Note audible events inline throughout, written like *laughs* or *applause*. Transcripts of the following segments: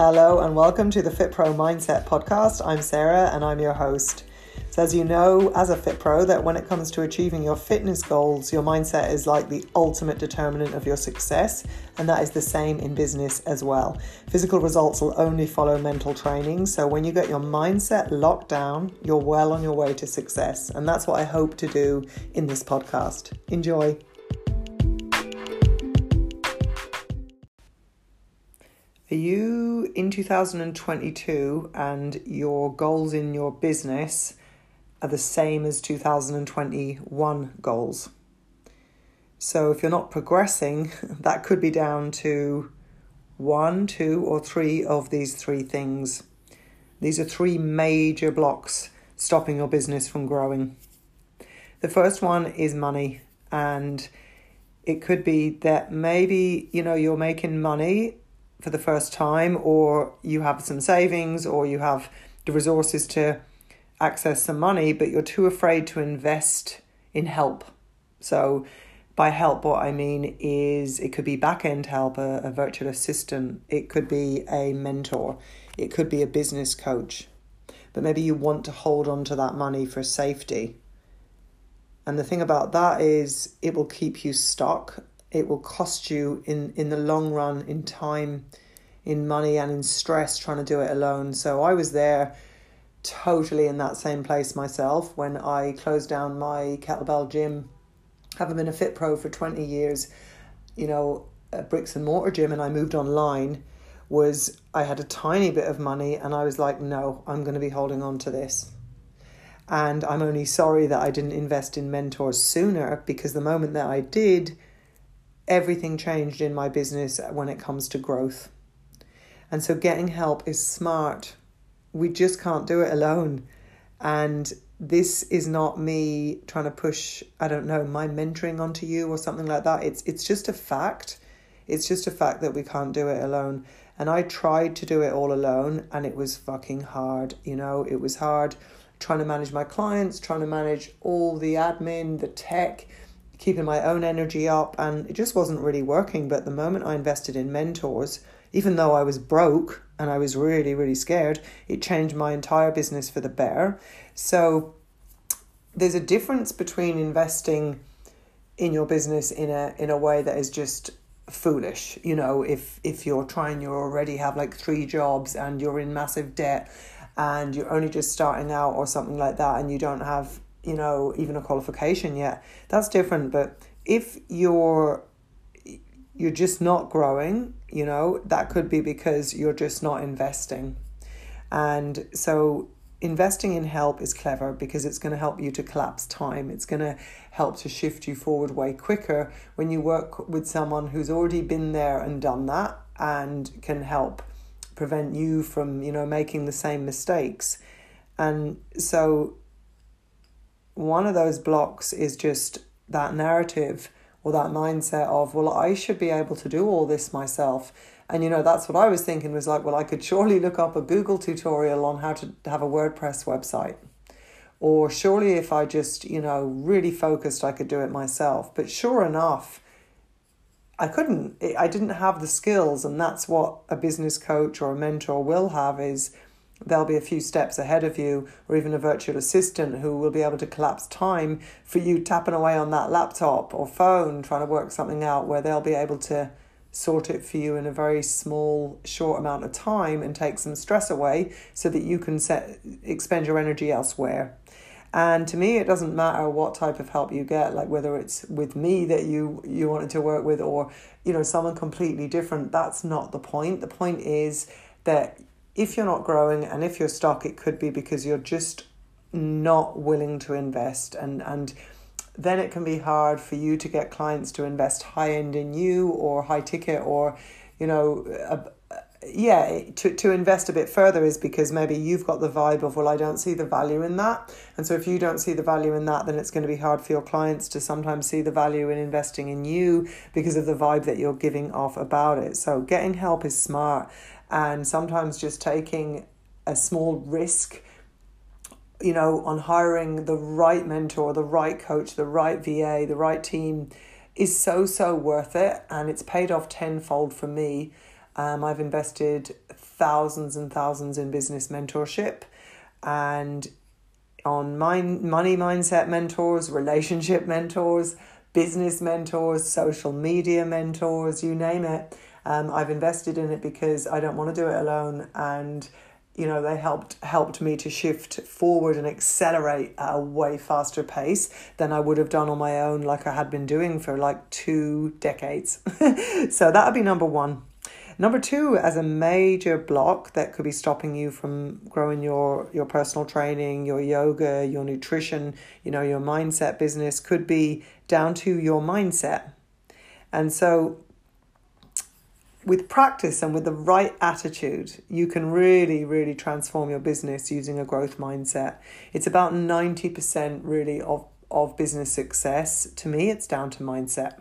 Hello, and welcome to the Fit Pro Mindset podcast. I'm Sarah, and I'm your host. So, as you know, as a Fit Pro, that when it comes to achieving your fitness goals, your mindset is like the ultimate determinant of your success, and that is the same in business as well. Physical results will only follow mental training, so when you get your mindset locked down, you're well on your way to success, and that's what I hope to do in this podcast. Enjoy. Are you in 2022 and your goals in your business are the same as 2021 goals? So if you're not progressing, *laughs* that could be down to one, two, or three of these three things. These are three major blocks stopping your business from growing. The first one is money, and it could be that maybe you know you're making money for the first time, or you have some savings, or you have the resources to access some money, but you're too afraid to invest in help. So, by help, what I mean is it could be back end help, a, a virtual assistant, it could be a mentor, it could be a business coach, but maybe you want to hold on to that money for safety. And the thing about that is it will keep you stuck it will cost you in in the long run in time in money and in stress trying to do it alone. So i was there totally in that same place myself when i closed down my kettlebell gym. Having been a fit pro for 20 years. You know a bricks and mortar gym and i moved online was i had a tiny bit of money and i was like no i'm going to be holding on to this. And i'm only sorry that i didn't invest in mentors sooner because the moment that i did everything changed in my business when it comes to growth. And so getting help is smart. We just can't do it alone. And this is not me trying to push, I don't know, my mentoring onto you or something like that. It's it's just a fact. It's just a fact that we can't do it alone. And I tried to do it all alone and it was fucking hard, you know, it was hard trying to manage my clients, trying to manage all the admin, the tech, keeping my own energy up, and it just wasn't really working. But the moment I invested in mentors, even though I was broke and I was really, really scared, it changed my entire business for the better. So there's a difference between investing in your business in a in a way that is just foolish you know if if you're trying you already have like three jobs and you're in massive debt and you're only just starting out or something like that and you don't have you know, even a qualification yet. That's different. But if you're you're just not growing, you know, that could be because you're just not investing. And so investing in help is clever because it's going to help you to collapse time. It's going to help to shift you forward way quicker when you work with someone who's already been there and done that and can help prevent you from, you know, making the same mistakes. And so one of those blocks is just that narrative or that mindset of, well, I should be able to do all this myself. And you know, that's what I was thinking was like, well, I could surely look up a Google tutorial on how to have a WordPress website. Or surely if I just, you know, really focused, I could do it myself. But sure enough, I couldn't. I didn't have the skills, and that's what a business coach or a mentor will have is they'll be a few steps ahead of you, or even a virtual assistant who will be able to collapse time for you tapping away on that laptop or phone trying to work something out where they'll be able to sort it for you in a very small, short amount of time and take some stress away so that you can set, expend your energy elsewhere. And to me, it doesn't matter what type of help you get, like whether it's with me that you you wanted to work with or you know someone completely different. That's not the point. The point is that if you're not growing and if you're stuck, it could be because you're just not willing to invest. And and then it can be hard for you to get clients to invest high end in you or high ticket or you know a, yeah to, to invest a bit further is because maybe you've got the vibe of well i don't see the value in that. And so if you don't see the value in that then it's going to be hard for your clients to sometimes see the value in investing in you because of the vibe that you're giving off about it. So getting help is smart and sometimes just taking a small risk you know on hiring the right mentor the right coach the right va the right team is so so worth it and it's paid off tenfold for me Um, I've invested thousands and thousands in business mentorship and on mind, money mindset mentors, relationship mentors, business mentors, social media mentors, you name it. Um, I've invested in it because I don't want to do it alone and you know they helped helped me to shift forward and accelerate at a way faster pace than I would have done on my own like I had been doing for like two decades. *laughs* so that would be number 1. Number two, as a major block that could be stopping you from growing your, your personal training, your yoga, your nutrition, you know, your mindset business could be down to your mindset. And so with practice and with the right attitude, you can really, really transform your business using a growth mindset. It's about 90% really of, of business success. To me, it's down to mindset.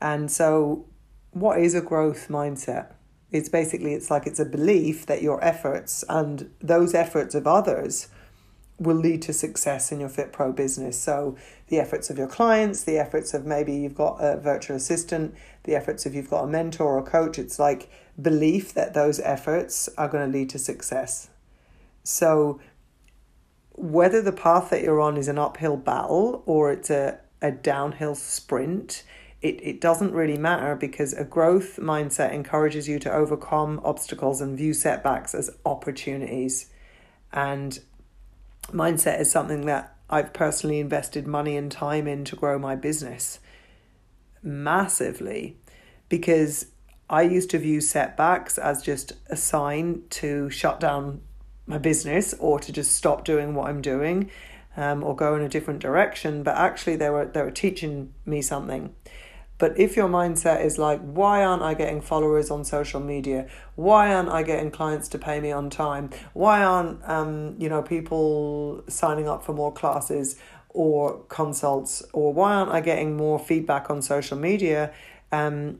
And so what is a growth mindset? It's basically it's like it's a belief that your efforts and those efforts of others will lead to success in your Fit Pro business. So the efforts of your clients, the efforts of maybe you've got a virtual assistant, the efforts of you've got a mentor or coach, it's like belief that those efforts are going to lead to success. So whether the path that you're on is an uphill battle or it's a, a downhill sprint, it, it doesn't really matter because a growth mindset encourages you to overcome obstacles and view setbacks as opportunities. And mindset is something that I've personally invested money and time in to grow my business massively because I used to view setbacks as just a sign to shut down my business or to just stop doing what I'm doing um, or go in a different direction. But actually, they were they were teaching me something. But if your mindset is like, why aren't I getting followers on social media? Why aren't I getting clients to pay me on time? Why aren't um, you know people signing up for more classes or consults? Or why aren't I getting more feedback on social media? Um,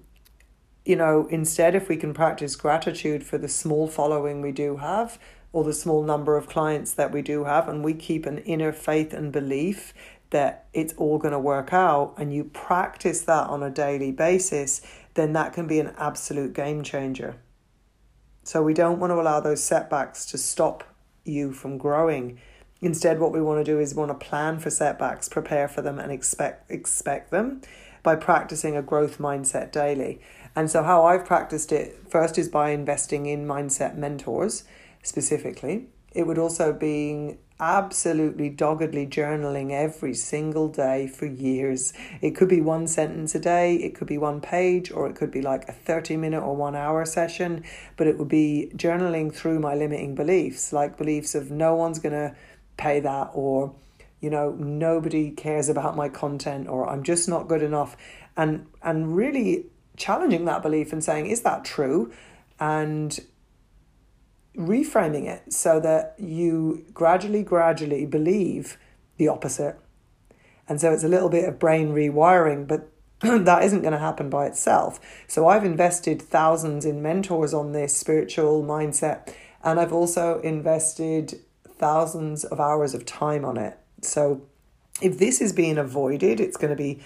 you know, instead, if we can practice gratitude for the small following we do have, or the small number of clients that we do have, and we keep an inner faith and belief that it's all going to work out and you practice that on a daily basis, then that can be an absolute game changer. So we don't want to allow those setbacks to stop you from growing. Instead, what we want to do is want to plan for setbacks, prepare for them, and expect expect them by practicing a growth mindset daily. And so, how I've practiced it first is by investing in mindset mentors specifically. It would also be absolutely doggedly journaling every single day for years. It could be one sentence a day, it could be one page, or it could be like a 30 minute or one hour session, but it would be journaling through my limiting beliefs, like beliefs of no one's going to pay that, or, you know, nobody cares about my content, or I'm just not good enough. And, and really challenging that belief and saying, is that true? And reframing it so that you gradually, gradually believe the opposite. And so it's a little bit of brain rewiring, but *clears throat* that isn't going to happen by itself. So I've invested thousands in mentors on this spiritual mindset, and I've also invested thousands of hours of time on it. So if this is being avoided, it's going to be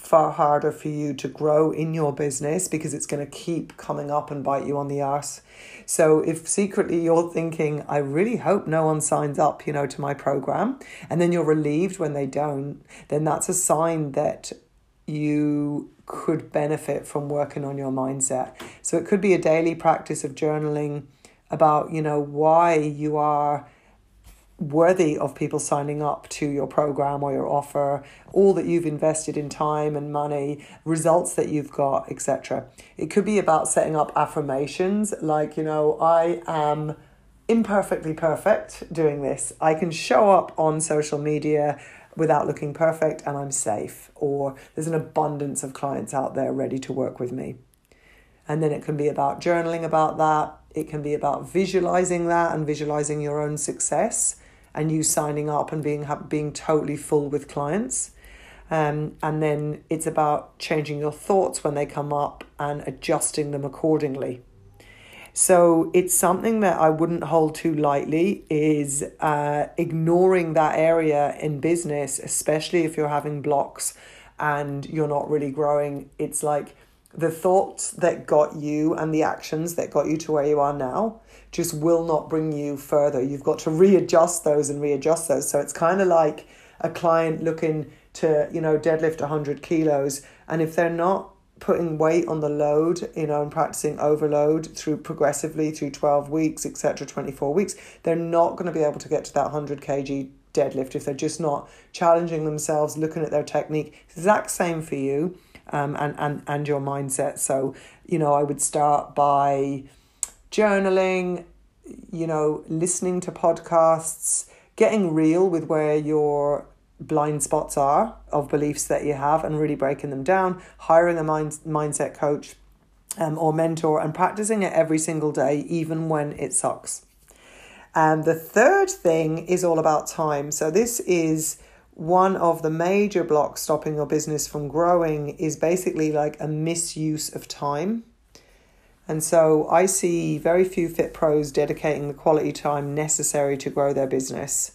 far harder for you to grow in your business because it's going to keep coming up and bite you on the arse. So if secretly you're thinking, I really hope no one signs up, you know, to my program, and then you're relieved when they don't, then that's a sign that you could benefit from working on your mindset. So it could be a daily practice of journaling about, you know, why you are worthy of people signing up to your program or your offer, all that you've invested in time and money, results that you've got, etc. It could be about setting up affirmations like, you know, I am imperfectly perfect doing this. I can show up on social media without looking perfect and I'm safe, or there's an abundance of clients out there ready to work with me. And then it can be about journaling about that. It can be about visualizing that and visualizing your own success and you signing up and being being totally full with clients. Um, and then it's about changing your thoughts when they come up and adjusting them accordingly. So it's something that I wouldn't hold too lightly is uh, ignoring that area in business, especially if you're having blocks and you're not really growing. It's like the thoughts that got you and the actions that got you to where you are now just will not bring you further. You've got to readjust those and readjust those. So it's kind of like a client looking to, you know, deadlift 100 kilos. And if they're not putting weight on the load, you know, and practicing overload through progressively through 12 weeks, etc., 24 weeks, they're not going to be able to get to that 100 kg deadlift if they're just not challenging themselves, looking at their technique. Exact same for you um, and, and, and your mindset. So, you know, I would start by journaling, you know, listening to podcasts, getting real with where your blind spots are of beliefs that you have and really breaking them down, hiring a mind, mindset coach um, or mentor and practicing it every single day, even when it sucks. And the third thing is all about time. So, this is one of the major blocks stopping your business from growing is basically like a misuse of time. And so I see very few fit pros dedicating the quality time necessary to grow their business.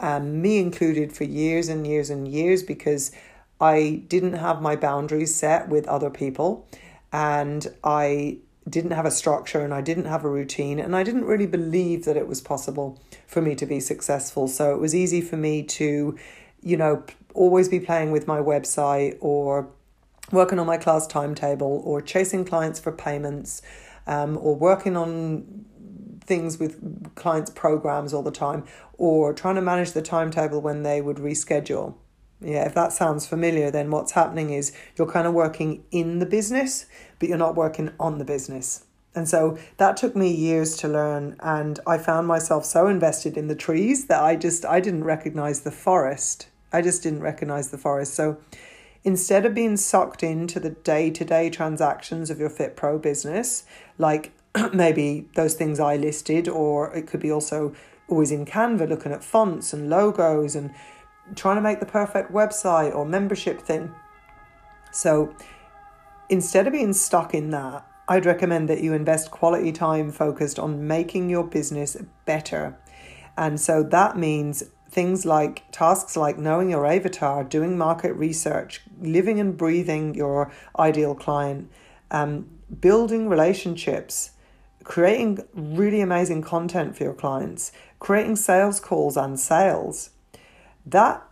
Um, me included for years and years and years because I didn't have my boundaries set with other people and I didn't have a structure and I didn't have a routine and I didn't really believe that it was possible for me to be successful. So it was easy for me to, you know, always be playing with my website or working on my class timetable or chasing clients for payments um, or working on things with clients' programs all the time or trying to manage the timetable when they would reschedule. Yeah, if that sounds familiar, then what's happening is you're kind of working in the business, but you're not working on the business. And so that took me years to learn and I found myself so invested in the trees that I just I didn't recognize the forest. I just didn't recognize the forest. So instead of being sucked into the day-to-day transactions of your Fit Pro business, like *clears throat* maybe those things I listed or it could be also always in Canva looking at fonts and logos and trying to make the perfect website or membership thing. So instead of being stuck in that, I'd recommend that you invest quality time focused on making your business better. And so that means things like tasks like knowing your avatar, doing market research, living and breathing your ideal client, um, building relationships, creating really amazing content for your clients, creating sales calls and sales that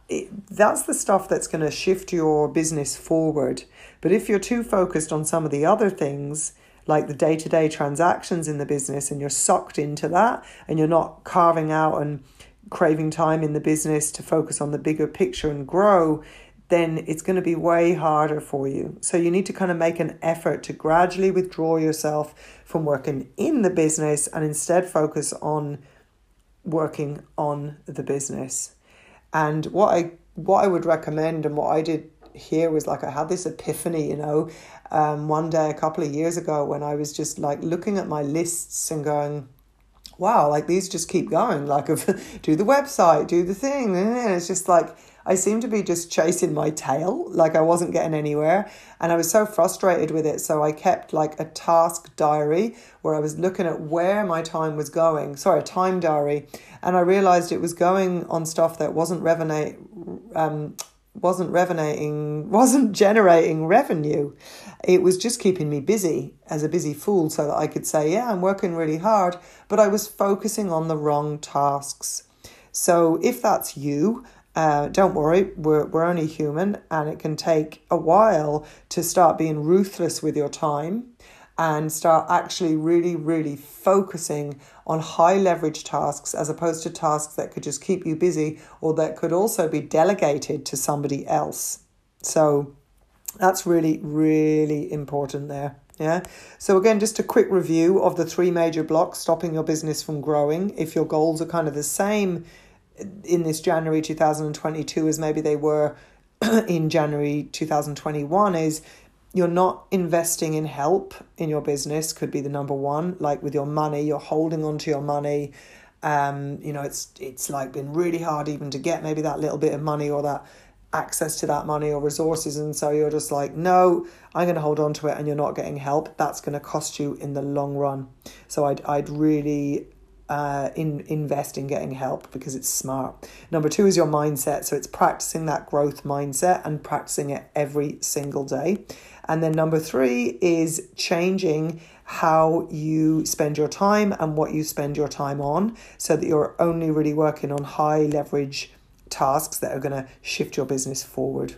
that's the stuff that's going to shift your business forward. But if you're too focused on some of the other things, like the day to day transactions in the business, and you're sucked into that, and you're not carving out and craving time in the business to focus on the bigger picture and grow, then it's going to be way harder for you. So you need to kind of make an effort to gradually withdraw yourself from working in the business and instead focus on working on the business. And what I what I would recommend and what I did here was like I had this epiphany, you know, um, one day a couple of years ago when I was just like looking at my lists and going, wow, like these just keep going. Like, *laughs* do the website, do the thing, and it's just like I seemed to be just chasing my tail, like I wasn't getting anywhere. And I was so frustrated with it. So I kept like a task diary where I was looking at where my time was going. Sorry, a time diary. And I realized it was going on stuff that wasn't revenue, um, wasn't revenating, wasn't *laughs* generating revenue. It was just keeping me busy as a busy fool so that I could say, yeah, I'm working really hard, but I was focusing on the wrong tasks. So if that's you, uh, don't worry, we're, we're only human and it can take a while to start being ruthless with your time and start actually really, really focusing on high leverage tasks as opposed to tasks that could just keep you busy or that could also be delegated to somebody else. So that's really, really important there. Yeah. So, again, just a quick review of the three major blocks stopping your business from growing. If your goals are kind of the same in this January 2022 as maybe they were *clears throat* in January 2021 is you're not investing in help in your business could be the number one like with your money you're holding on to your money um you know it's it's like been really hard even to get maybe that little bit of money or that access to that money or resources and so you're just like no i'm going to hold on to it and you're not getting help that's going to cost you in the long run so i'd i'd really uh, in invest in getting help because it's smart. Number two is your mindset. So it's practicing that growth mindset and practicing it every single day. And then number three is changing how you spend your time and what you spend your time on so that you're only really working on high leverage tasks that are going to shift your business forward.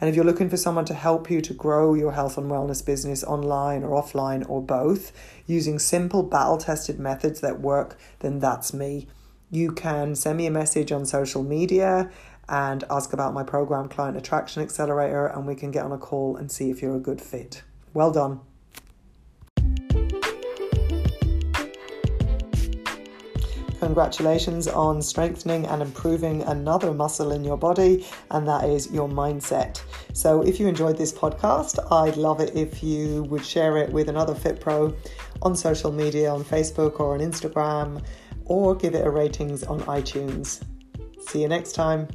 And if you're looking for someone to help you to grow your health and wellness business online or offline or both using simple battle tested methods that work, then that's me. You can send me a message on social media and ask about my program Client Attraction Accelerator, and we can get on a call and see if you're a good fit. Well done. Congratulations on strengthening and improving another muscle in your body, and that is your mindset. So, if you enjoyed this podcast, I'd love it if you would share it with another Fit Pro on social media, on Facebook or on Instagram, or give it a ratings on iTunes. See you next time.